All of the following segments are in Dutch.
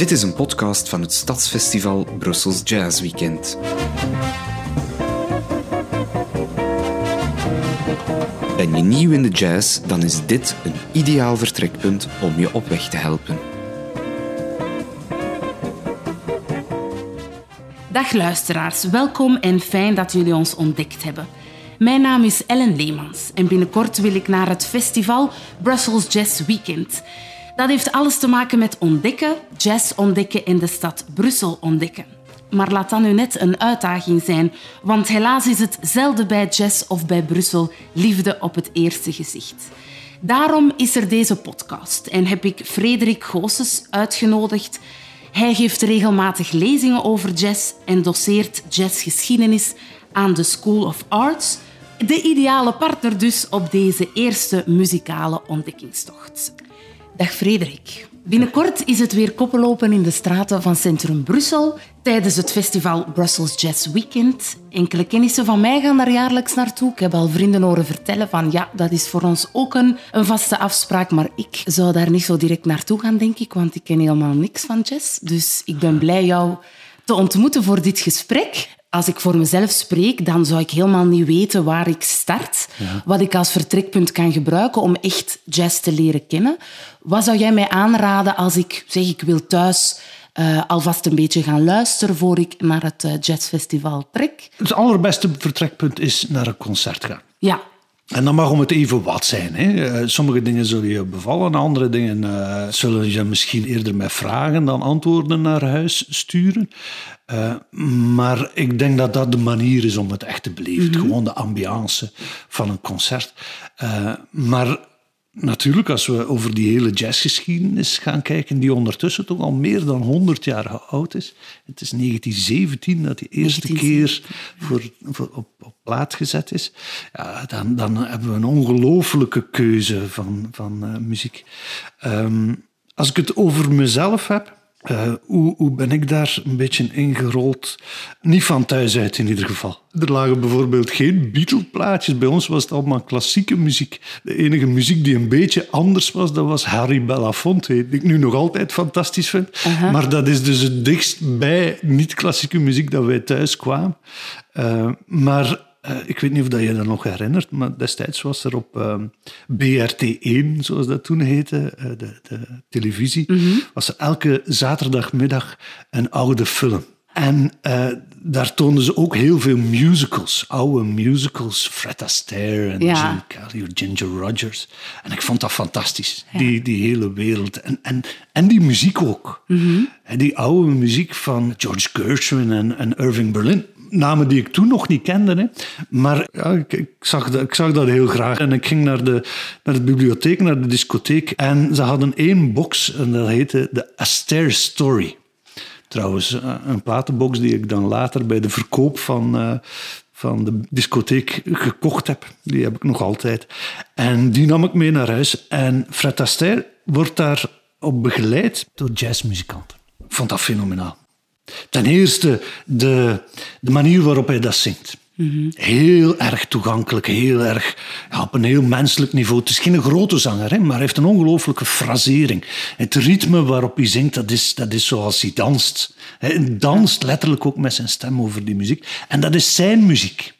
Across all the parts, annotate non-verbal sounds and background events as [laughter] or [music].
Dit is een podcast van het Stadsfestival Brussels Jazz Weekend. Ben je nieuw in de jazz, dan is dit een ideaal vertrekpunt om je op weg te helpen. Dag luisteraars, welkom en fijn dat jullie ons ontdekt hebben. Mijn naam is Ellen Leemans en binnenkort wil ik naar het festival Brussels Jazz Weekend. Dat heeft alles te maken met ontdekken, jazz ontdekken en de stad Brussel ontdekken. Maar laat dat nu net een uitdaging zijn, want helaas is het zelden bij jazz of bij Brussel liefde op het eerste gezicht. Daarom is er deze podcast en heb ik Frederik Goossens uitgenodigd. Hij geeft regelmatig lezingen over jazz en doseert jazzgeschiedenis aan de School of Arts. De ideale partner dus op deze eerste muzikale ontdekkingstocht. Dag Frederik. Binnenkort is het weer koppelopen in de straten van Centrum Brussel tijdens het festival Brussels Jazz Weekend. Enkele kennissen van mij gaan daar jaarlijks naartoe. Ik heb al vrienden horen vertellen van ja, dat is voor ons ook een, een vaste afspraak, maar ik zou daar niet zo direct naartoe gaan, denk ik, want ik ken helemaal niks van jazz. Dus ik ben blij jou te ontmoeten voor dit gesprek als ik voor mezelf spreek, dan zou ik helemaal niet weten waar ik start. Wat ik als vertrekpunt kan gebruiken om echt jazz te leren kennen. Wat zou jij mij aanraden als ik zeg ik wil thuis uh, alvast een beetje gaan luisteren voor ik naar het uh, jazzfestival trek? Het allerbeste vertrekpunt is naar een concert gaan. Ja, en dan mag om het even wat zijn. Hè. Eh, sommige dingen zullen je bevallen, andere dingen uh, zullen je misschien eerder met vragen dan antwoorden naar huis sturen. Uh, maar ik denk dat dat de manier is om het echt te beleven. Mm -hmm. Gewoon de ambiance van een concert. Uh, maar natuurlijk, als we over die hele jazzgeschiedenis gaan kijken, die ondertussen toch al meer dan 100 jaar oud is. Het is 1917 dat die eerste keer voor, voor, op, op plaat gezet is. Ja, dan, dan hebben we een ongelofelijke keuze van, van uh, muziek. Um, als ik het over mezelf heb. Uh, hoe, hoe, ben ik daar een beetje ingerold? Niet van thuis uit in ieder geval. Er lagen bijvoorbeeld geen Beatle-plaatjes. Bij ons was het allemaal klassieke muziek. De enige muziek die een beetje anders was, dat was Harry Belafonte. Die ik nu nog altijd fantastisch vind. Uh -huh. Maar dat is dus het dichtst bij niet-klassieke muziek dat wij thuis kwamen. Uh, maar ik weet niet of dat je dat nog herinnert, maar destijds was er op uh, BRT1, zoals dat toen heette, uh, de, de, televisie, mm -hmm. was er elke zaterdagmiddag een oude film. En daar toonden ze ook heel veel musicals, oude musicals, Fred Astaire en ja. Jim Kelly, Ginger Rogers. En ik vond dat fantastisch, ja. die, die hele wereld. En, en, en die muziek ook. Mm -hmm. en die oude muziek van George Gershwin en, en Irving Berlin namen die ik toen nog niet kende. Maar ik, zag dat, ik zag dat heel graag. En ik ging naar de, naar de bibliotheek, naar de discotheek. En ze hadden één box en dat heette de Astaire Story. Trouwens, een platenbox die ik dan later bij de verkoop van, uh, van de discotheek gekocht heb. Die heb ik nog altijd. En die nam ik mee naar huis. En Fred Astaire wordt daar op begeleid door jazzmuzikanten. Ik vond dat fenomenaal. Ten eerste de, de manier waarop hij dat zingt. Heel erg toegankelijk, heel erg op een heel menselijk niveau. Het is geen grote zanger, hè, maar hij heeft een ongelooflijke frasering. Het ritme waarop hij zingt, dat is, dat is zoals hij danst. Hij danst letterlijk ook met zijn stem over die muziek. En dat is zijn muziek.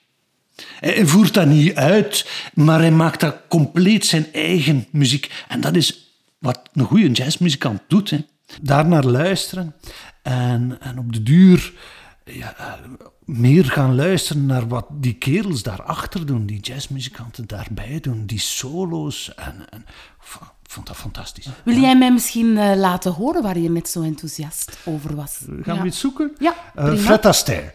Hij voert dat niet uit, maar hij maakt dat compleet zijn eigen muziek. En dat is wat een goede jazzmuzikant doet. Hè. Daarnaar luisteren en, en op de duur ja, meer gaan luisteren naar wat die kerels daarachter doen, die jazzmuzikanten daarbij doen, die solo's. En, vond dat fantastisch. Wil jij mij misschien uh, laten horen waar je net zo enthousiast over was? Gaan ja. we iets zoeken? Ja, uh, Fred Astaire.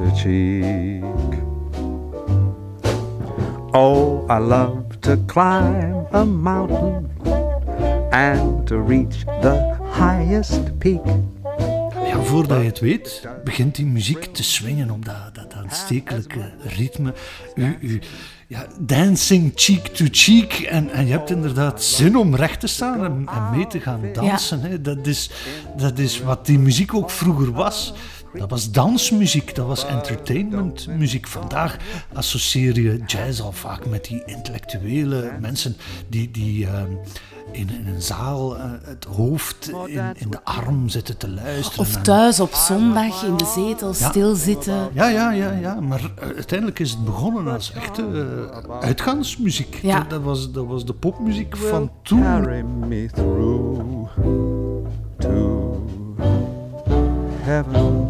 to cheek. Oh, I love to climb a mountain and to reach the highest peak. Ja, voordat je het weet, begint die muziek te swingen op dat, dat aanstekelijke ritme. U, u, ja, dancing cheek to cheek. En, en je hebt inderdaad zin om recht te staan en, en mee te gaan dansen. Hè. Dat, is, dat is wat die muziek ook vroeger was. Dat was dansmuziek, dat was entertainmentmuziek. Vandaag associeer je jazz al vaak met die intellectuele mensen die, die uh, in, in, een zaal uh, het hoofd in, in, de arm zitten te luisteren. Of thuis op zondag in de zetel ja. stilzitten. Ja, ja, ja, ja. Maar uh, uiteindelijk is het begonnen als echte uitgaansmuziek. Ja. Dat, dat, was, dat was de popmuziek van toen. Carry me through to heaven.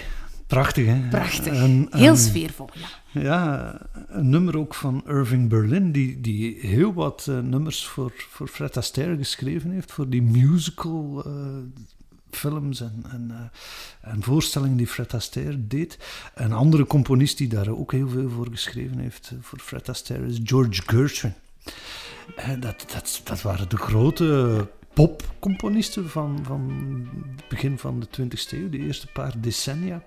Prachtig, hè? Prachtig. Heel sfeervol, ja. Ja, een nummer ook van Irving Berlin, die, die heel wat uh, nummers voor, voor Fred Astaire geschreven heeft, voor die musical uh, films en, en, uh, en, voorstellingen die Fred Astaire deed. Een andere componist die daar ook heel veel voor geschreven heeft voor Fred Astaire is George Gershwin. dat, dat, dat waren de grote popcomponisten van, van het begin van de 20e eeuw, de eerste paar decennia.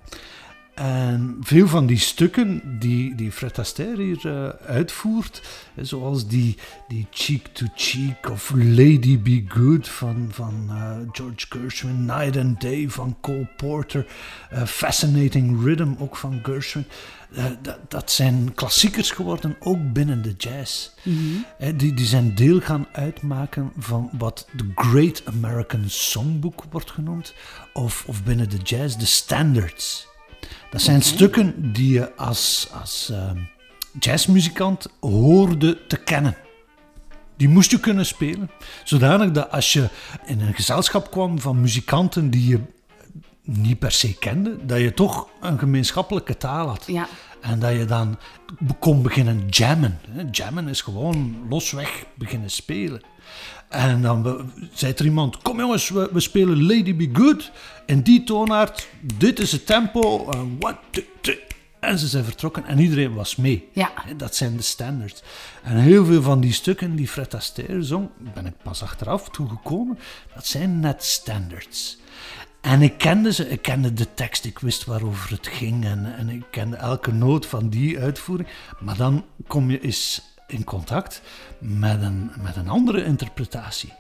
En veel van die stukken die, die Fred Astaire hier uh, uitvoert, zoals die, die Cheek to Cheek of Lady Be Good van, van uh, George Gershwin, Night and Day van Cole Porter, uh, Fascinating Rhythm ook van Gershwin. Dat, dat, zijn klassiekers geworden, ook binnen de jazz. Mm -hmm. die, die zijn deel gaan uitmaken van wat de Great American Songbook wordt genoemd, of, of binnen de jazz de standards. Dat zijn stukken die je als, als uh, jazzmuzikant hoorde te kennen. Die moest je kunnen spelen. Zodanig dat als je in een gezelschap kwam van muzikanten die je niet per se kende, dat je toch een gemeenschappelijke taal had. Ja. En dat je dan kon beginnen jammen. Jammen is gewoon losweg beginnen spelen. En dan zei er iemand: Kom jongens, we, we spelen Lady Be Good. In die toonaard, dit is het tempo. En, one, two, three. en ze zijn vertrokken en iedereen was mee. Ja. Dat zijn de standards. En heel veel van die stukken die Fred Astaire zong, ben ik pas achteraf toegekomen, dat zijn net standards. En ik kende ze, ik kende de tekst, ik wist waarover het ging en, en ik kende elke noot van die uitvoering. Maar dan kom je eens in contact met een, met een andere interpretatie.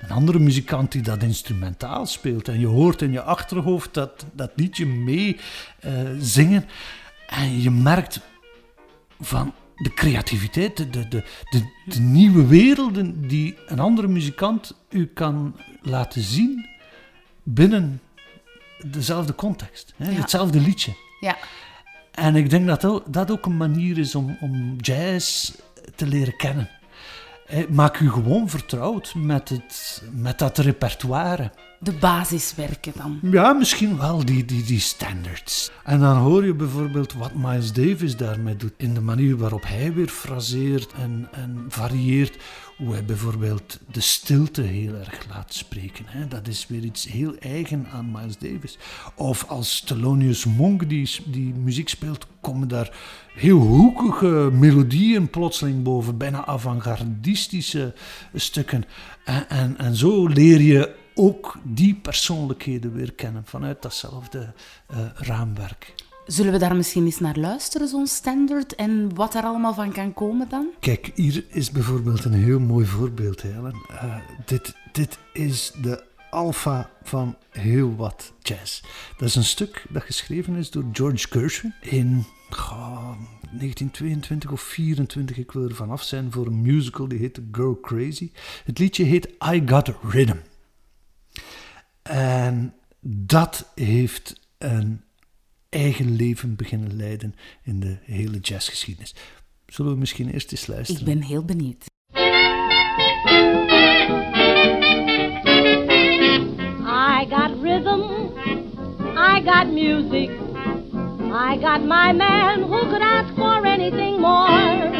Een andere muzikant die dat instrumentaal speelt. En je hoort in je achterhoofd dat, dat liedje mee uh, zingen. En je merkt van de creativiteit, de, de, de, de, nieuwe werelden die een andere muzikant u kan laten zien binnen dezelfde context. Hè? Hetzelfde liedje. Ja. En ik denk dat dat ook een manier is om, om jazz te leren kennen. Maak u gewoon vertrouwd met, het, met dat repertoire. De basiswerken dan? Ja, misschien wel, die, die, die standards. En dan hoor je bijvoorbeeld wat Miles Davis daarmee doet. In de manier waarop hij weer fraseert en, en varieert. Hoe hij bijvoorbeeld de stilte heel erg laat spreken. Hè. Dat is weer iets heel eigen aan Miles Davis. Of als Thelonious Monk die, die muziek speelt, komen daar heel hoekige melodieën plotseling boven. Bijna avant-gardistische stukken. En, en, en zo leer je ook die persoonlijkheden weer kennen vanuit datzelfde eh, raamwerk. Zullen we daar misschien eens naar luisteren, zo'n standaard, en wat er allemaal van kan komen dan? Kijk, hier is bijvoorbeeld een heel mooi voorbeeld, Helen. Uh, dit, dit is de alfa van heel wat jazz. Dat is een stuk dat geschreven is door George Gershwin in 1922 of 24, ik wil er vanaf zijn, voor een musical die heet Girl Crazy. Het liedje heet I Got Rhythm. En dat heeft een eigen leven beginnen leiden in de hele jazzgeschiedenis. Zullen we misschien eerst eens luisteren? Ik ben heel benieuwd. I got rhythm, I got music, I got my man who could ask for anything more.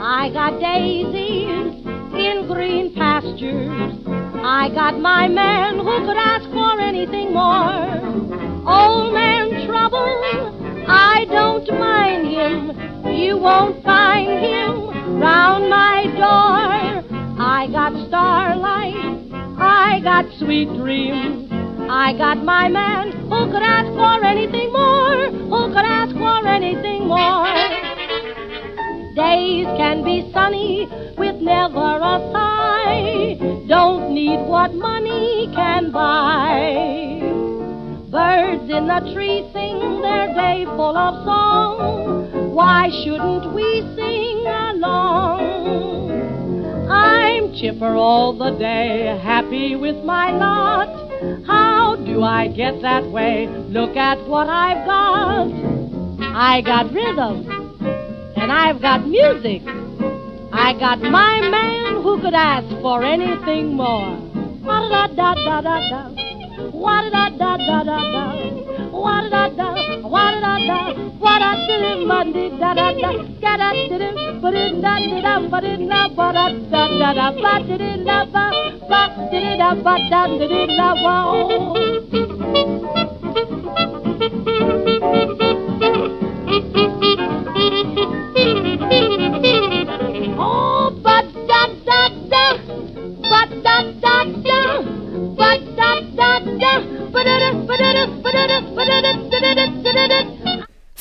I got daisies in green pastures, I got my man who could ask for anything more. Old man trouble, I don't mind him. You won't find him round my door. I got starlight, I got sweet dreams. I got my man who could ask for anything more, who could ask for anything more. Days can be sunny with never a sigh. Don't need what money can buy. Birds in the tree sing their day full of song. Why shouldn't we sing along? I'm chipper all the day, happy with my lot. How do I get that way? Look at what I've got. I got rhythm, and I've got music. I got my man who could ask for anything more. Da da da da da. What da da da da da. What da da. What da da. What da da da da da. Da da da. Da da da. Da da da da da. Da da da da da ba da da da da wow.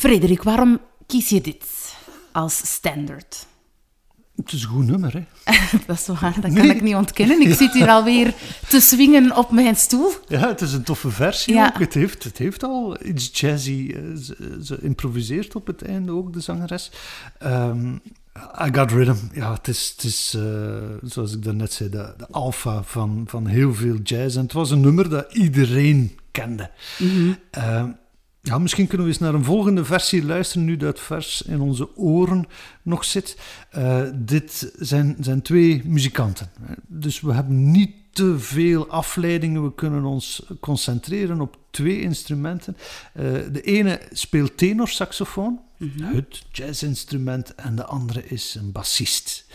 Frederik, waarom kies je dit als standaard? Het is een goed nummer, hè? [laughs] Dat is waar, dat kan ik niet ontkennen. Ik zit hier alweer te swingen op mijn stoel. Ja, het is een toffe versie Ja. ook. Het heeft, het heeft al iets jazzy. eh, Ze, ze improviseert op het einde ook, de zangeres. Ehm, I Got Rhythm. Ja, het is, het is eh, zoals ik daarnet zei, de, de alfa van, van heel veel jazz. En het was een nummer dat iedereen kende. Ehm, ja, misschien kunnen we eens naar een volgende versie luisteren, nu dat vers in onze oren nog zit. Eh, dit zijn, zijn twee muzikanten. Dus we hebben niet te veel afleidingen. We kunnen ons concentreren op twee instrumenten. Eh, de ene speelt tenorsaxofoon, het jazzinstrument, en de andere is een bassist.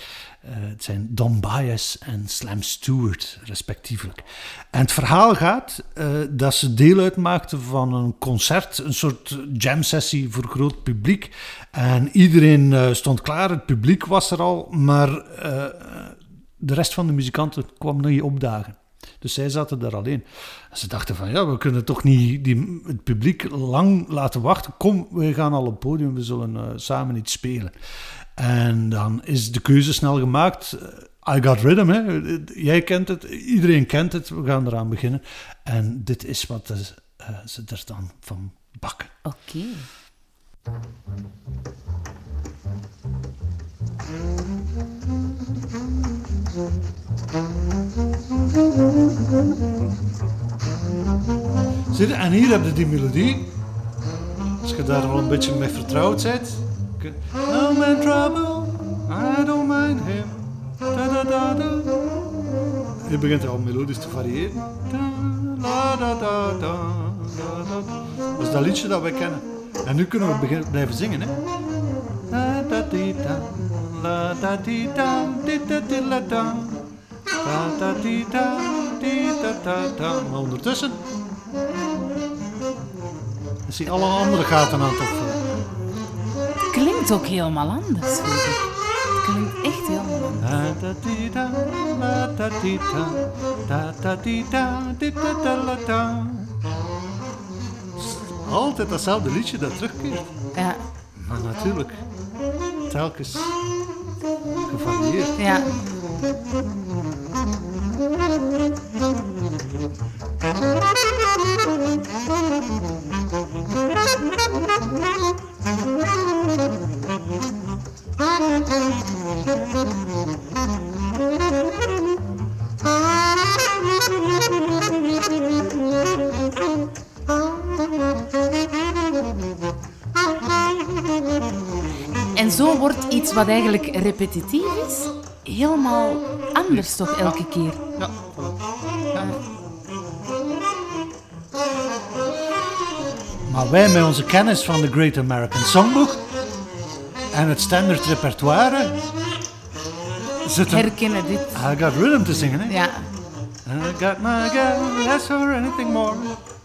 Eh, het zijn Don Bias en Slam Stewart, respectievelijk. En het verhaal gaat eh, dat ze deel uitmaakten van een concert, een soort jam-sessie voor groot publiek. En iedereen eh, stond klaar, het publiek was er al, maar de rest van de muzikanten kwam niet opdagen. Dus zij zaten daar alleen. En ze dachten van, ja, we kunnen toch niet die, het publiek lang laten wachten. Kom, we gaan al op het podium, we zullen samen iets spelen. En dan is de keuze snel gemaakt. I Got Rhythm, hè. jij kent het, iedereen kent het, we gaan eraan beginnen. En dit is wat eh, ze er dan van bakken. Oké. Zie je? En hier heb je die melodie. Als je daar al een beetje mee vertrouwd bent. No man trouble, I don't mind him. Da, da, da, da. Je begint al melodisch te variëren. Da, la, da, da, da, da, da. Dat is dat liedje dat wij kennen. En nu kunnen we beginnen, blijven zingen. Hè? Da, da, di, da, la, da, di, da, di, da, di, la, da. Da, da, di, da, di, da, da, da. Maar ondertussen is hij alle andere gaten aan het opvullen. Klinkt ook helemaal anders, ik. klinkt echt da-da-di-da, di-da-da-la-da. Altijd datzelfde liedje dat terugkeert. Ja, Maar natuurlijk, telkens gevarieerd. ja. Wat eigenlijk repetitief is, helemaal anders toch elke keer. Ja, Maar wij met onze kennis van de Great American Songbook en het standaard repertoire zitten Herkennen dit. I Got Rhythm te zingen. Hè? Ja. I got my gal, that's or anything more.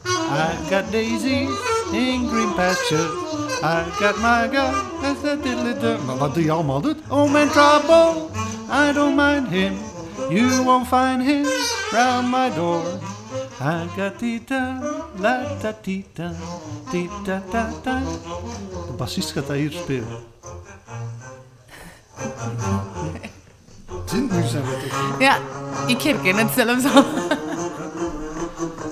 I got daisies in green pastures. I got my gal, Maar wat die allemaal doet? Oh man trouble, I don't mind him. You won't find him round my door. I got tita, la ta tita, tita ta ta. De bassist gaat dat hier spelen. [laughs] Zin, nu zijn we toch. ja, ik herken het zelfs al. [laughs]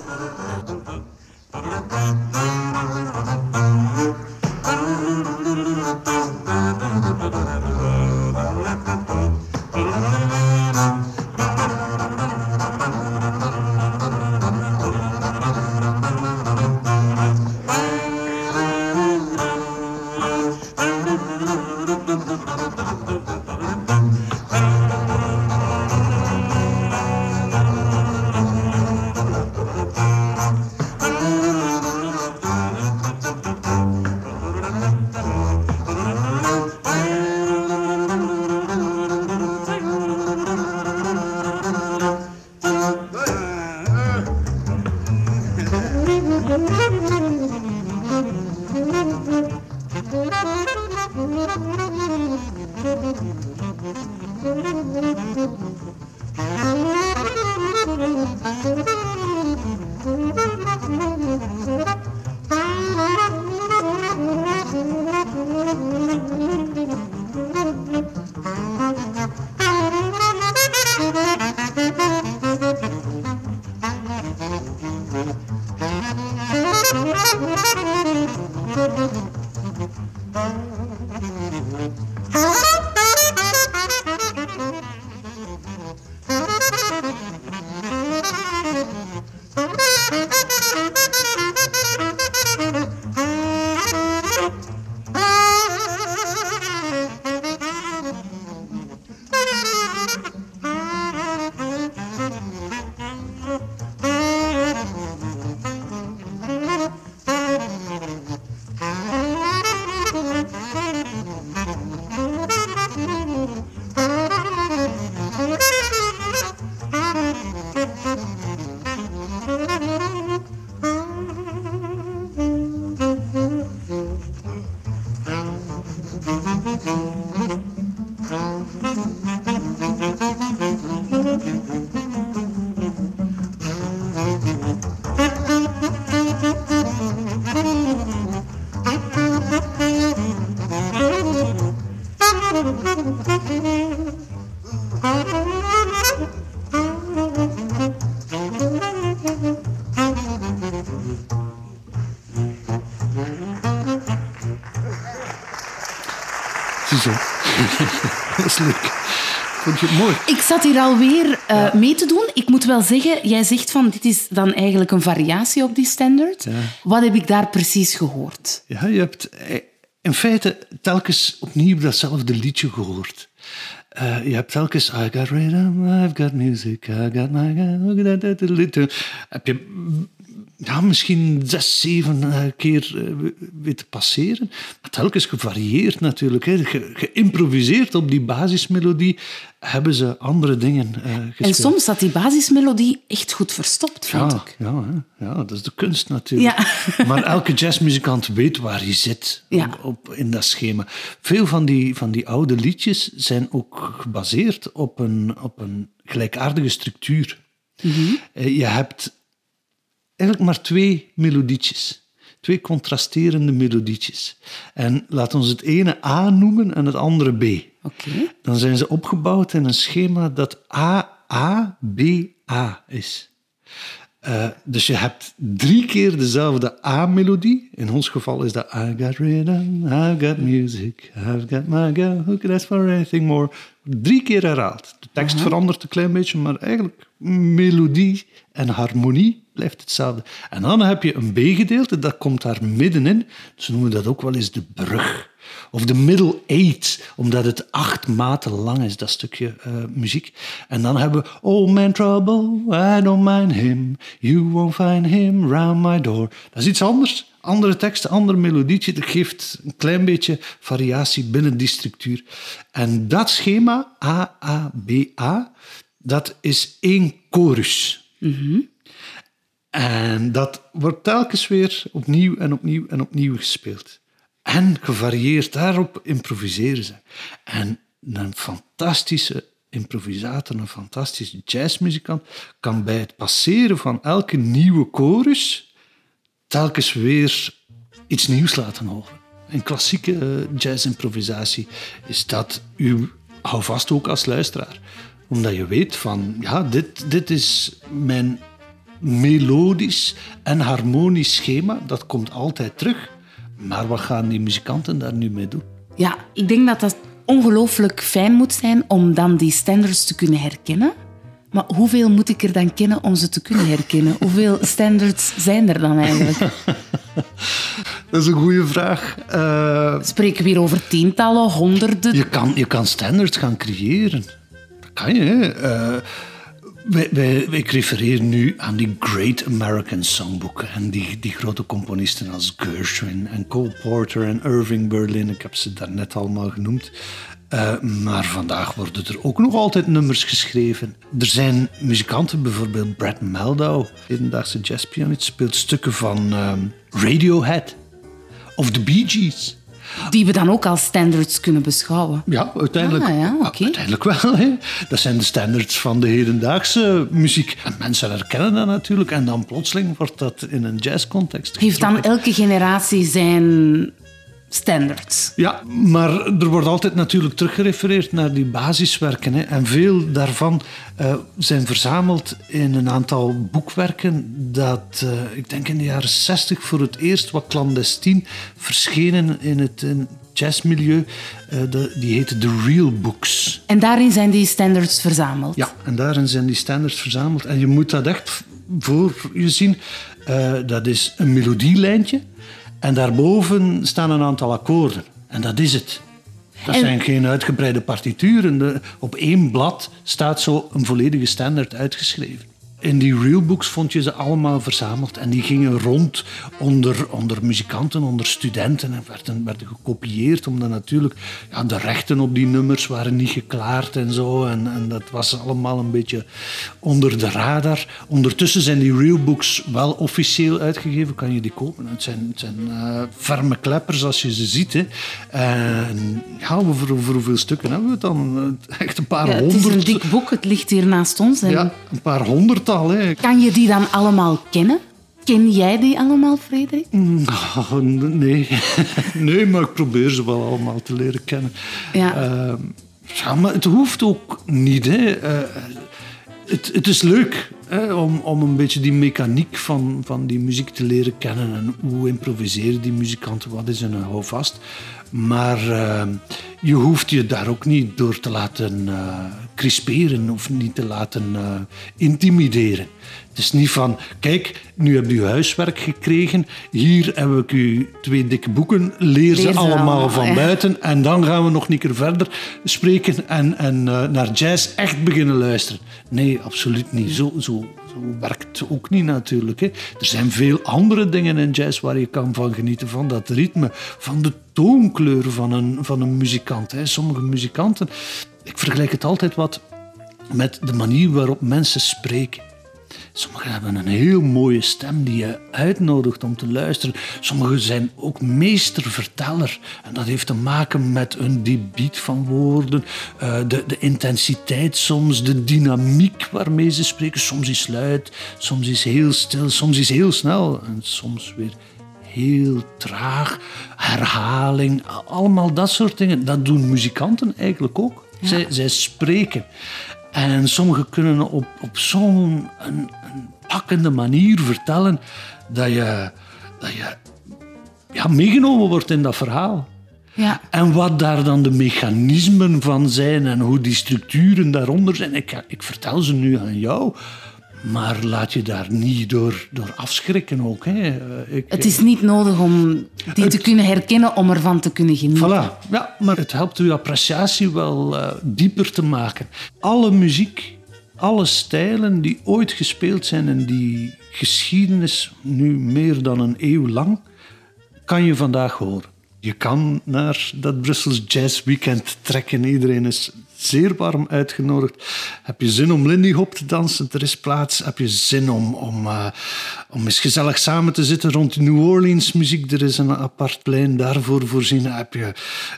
[laughs] Dat is leuk. Vond je het mooi? Ik zat hier alweer eh mee te doen. Ik moet wel zeggen, jij zegt van dit is dan eigenlijk een variatie op die standaard. Wat heb ik daar precies gehoord? Ja, je hebt eh, in feite telkens opnieuw datzelfde liedje gehoord. Eh, je hebt telkens I got rhythm, I've got music, I got my... Heb je ja, misschien zes, zeven eh, keer eh, weten passeren. Maar telkens gevarieerd natuurlijk. Hè. Ge, geïmproviseerd op die basismelodie hebben ze andere dingen eh, gespeeld. En soms zat die basismelodie echt goed verstopt, vond ja, ik. ja, hè. ja, dat is de kunst natuurlijk. Ja. [laughs] Maar elke jazzmuzikant weet waar hij zit Ja. op, op- in dat schema. Veel van die, van die oude liedjes zijn ook gebaseerd op een, op een gelijkaardige structuur. Eh, Je hebt eigenlijk maar twee melodietjes. Twee contrasterende melodietjes. En laat ons het ene A noemen en het andere B. Oké. Dan zijn ze opgebouwd in een schema dat A-A-B-A is. Eh, dus je hebt drie keer dezelfde A-melodie. In ons geval is dat I got rhythm, I've got music, I've got my girl, who could ask for anything more. Drie keer herhaald. De tekst verandert een klein beetje, maar eigenlijk melodie en harmonie blijft hetzelfde. En dan heb je een B-gedeelte, dat komt daar middenin. Ze noemen dat ook wel eens de brug. Of de middle eight, omdat het acht maten lang is, dat stukje eh, muziek. En dan hebben we Oh man trouble, I don't mind him. You won't find him round my door. Dat is iets anders. Andere teksten, ander melodietje. Dat geeft een klein beetje variatie binnen die structuur. En dat schema, A, A, B, A, dat is één chorus. En dat wordt telkens weer opnieuw en opnieuw en opnieuw gespeeld. En gevarieerd daarop improviseren ze. En een fantastische improvisator, een fantastische jazzmuzikant, kan bij het passeren van elke nieuwe chorus telkens weer iets nieuws laten horen. In klassieke eh, jazzimprovisatie is dat u hou vast ook als luisteraar. Omdat je weet van, ja, dit, dit is mijn melodisch en harmonisch schema. Dat komt altijd terug. Maar wat gaan die muzikanten daar nu mee doen? Ja, ik denk dat dat ongelooflijk fijn moet zijn om dan die standards te kunnen herkennen. Maar hoeveel moet ik er dan kennen om ze te kunnen herkennen? [laughs] Hoeveel standards zijn er dan eigenlijk? [laughs] Dat is een goede vraag. Eh, Spreken we hier over tientallen, honderden? Je kan, je kan standards gaan creëren. Dat kan je. Wij, wij, ik refereer nu aan die Great American Songbook. En die, die grote componisten als Gershwin en Cole Porter en Irving Berlin. Ik heb ze daarnet allemaal genoemd. Eh, maar vandaag worden er ook nog altijd nummers geschreven. Er zijn muzikanten, bijvoorbeeld Brad Meldau, hedendaagse jazzpianist, speelt stukken van ehm, Radiohead of The Bee Gees. Die we dan ook als standards kunnen beschouwen. Ja, uiteindelijk, Ah, ja, oké. uiteindelijk wel. Hè. Dat zijn de standards van de hedendaagse muziek. En mensen herkennen dat natuurlijk. En dan plotseling wordt dat in een jazzcontext Heeft dan elke generatie zijn standards? Ja, maar er wordt altijd natuurlijk teruggerefereerd naar die basiswerken. Hè. En veel daarvan eh, zijn verzameld in een aantal boekwerken dat, eh, ik denk in de jaren 60 voor het eerst wat clandestien verschenen in het in jazzmilieu. Eh, de, die heette The Real Books. En daarin zijn die standards verzameld? Ja, en daarin zijn die standards verzameld. En je moet dat echt voor je zien. Dat is een melodielijntje. En daarboven staan een aantal akkoorden. En dat is het. Dat En- zijn geen uitgebreide partituren. Op één blad staat zo een volledige standaard uitgeschreven. In die realbooks vond je ze allemaal verzameld. En die gingen rond onder, onder muzikanten, onder studenten. En werden, werden gekopieerd. Omdat natuurlijk ja, de rechten op die nummers waren niet geklaard en zo. En, en dat was allemaal een beetje onder de radar. Ondertussen zijn die realbooks wel officieel uitgegeven. Kan je die kopen. Het zijn, het zijn eh, ferme kleppers als je ze ziet. Hè. En ja, over, over hoeveel stukken hebben we het dan? Eh, Echt een paar Ja, het is honderd. een dik boek, het ligt hier naast ons. En Ja, een paar Hè. Kan je die dan allemaal kennen? Ken jij die allemaal, Frederik? [laughs] Oh, nee. [laughs] nee, maar ik probeer ze wel allemaal te leren kennen. Ja. Ehm, ja, maar het hoeft ook niet. Hè. Eh, het, het is leuk hè, om, om een beetje die mechaniek van, van die muziek te leren kennen. En hoe improviseren die muzikanten, wat is een houvast. Maar ehm, je hoeft je daar ook niet door te laten eh, crisperen of niet te laten eh, intimideren. Het is niet van, kijk, nu heb je huiswerk gekregen. Hier heb ik u twee dikke boeken. Leer ze Leer ze allemaal allemaal, van ja. buiten. En dan gaan we nog een keer verder spreken en, en eh, naar jazz echt beginnen luisteren. Nee, absoluut niet. Zo, zo, werkt ook niet natuurlijk. Hè. Er zijn veel andere dingen in jazz waar je kan van genieten. Van dat ritme, van de toonkleur van een, van een muzikant. Hè. Sommige muzikanten, ik vergelijk het altijd wat met de manier waarop mensen spreken. Sommigen hebben een heel mooie stem die je uitnodigt om te luisteren. Sommigen zijn ook meesterverteller. En dat heeft te maken met een debiet van woorden, uh, de, de intensiteit soms, de dynamiek waarmee ze spreken. Soms is luid, soms is heel stil, soms is heel snel en soms weer heel traag. Herhaling, allemaal dat soort dingen. Dat doen muzikanten eigenlijk ook. Ja. Zij, zij spreken. En sommigen kunnen op, op zo'n een, een pakkende manier vertellen dat je, dat je ja, meegenomen wordt in dat verhaal. Ja. En wat daar dan de mechanismen van zijn en hoe die structuren daaronder zijn, ik, ik vertel ze nu aan jou. Maar laat je daar niet door, door afschrikken ook. Hè. Ik, het is niet nodig om die te kunnen herkennen om ervan te kunnen genieten. Voilà. Ja, maar het helpt uw appreciatie wel uh, dieper te maken. Alle muziek, alle stijlen die ooit gespeeld zijn in die geschiedenis, nu meer dan een eeuw lang, kan je vandaag horen. Je kan naar dat Brussels Jazz Weekend trekken. Iedereen is zeer warm uitgenodigd. Heb je zin om Lindy Hop te dansen? Er is plaats. Heb je zin om, om, uh, om eens gezellig samen te zitten rond New Orleans muziek? Er is een apart plein daarvoor voorzien. Heb je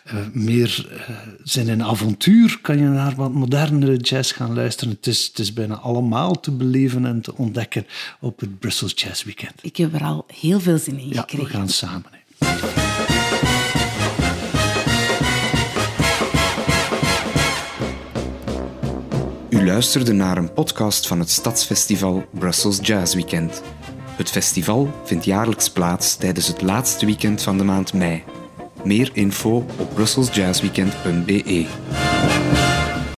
uh, meer uh, zin in avontuur? Kan je naar wat modernere jazz gaan luisteren? Het is, het is bijna allemaal te beleven en te ontdekken op het Brussels Jazz Weekend. Ik heb er al heel veel zin in ja, gekregen. we gaan samen. U luisterde naar een podcast van het Stadsfestival Brussels Jazz Weekend. Het festival vindt jaarlijks plaats tijdens het laatste weekend van de maand mei. Meer info op brusselsjazzweekend.be.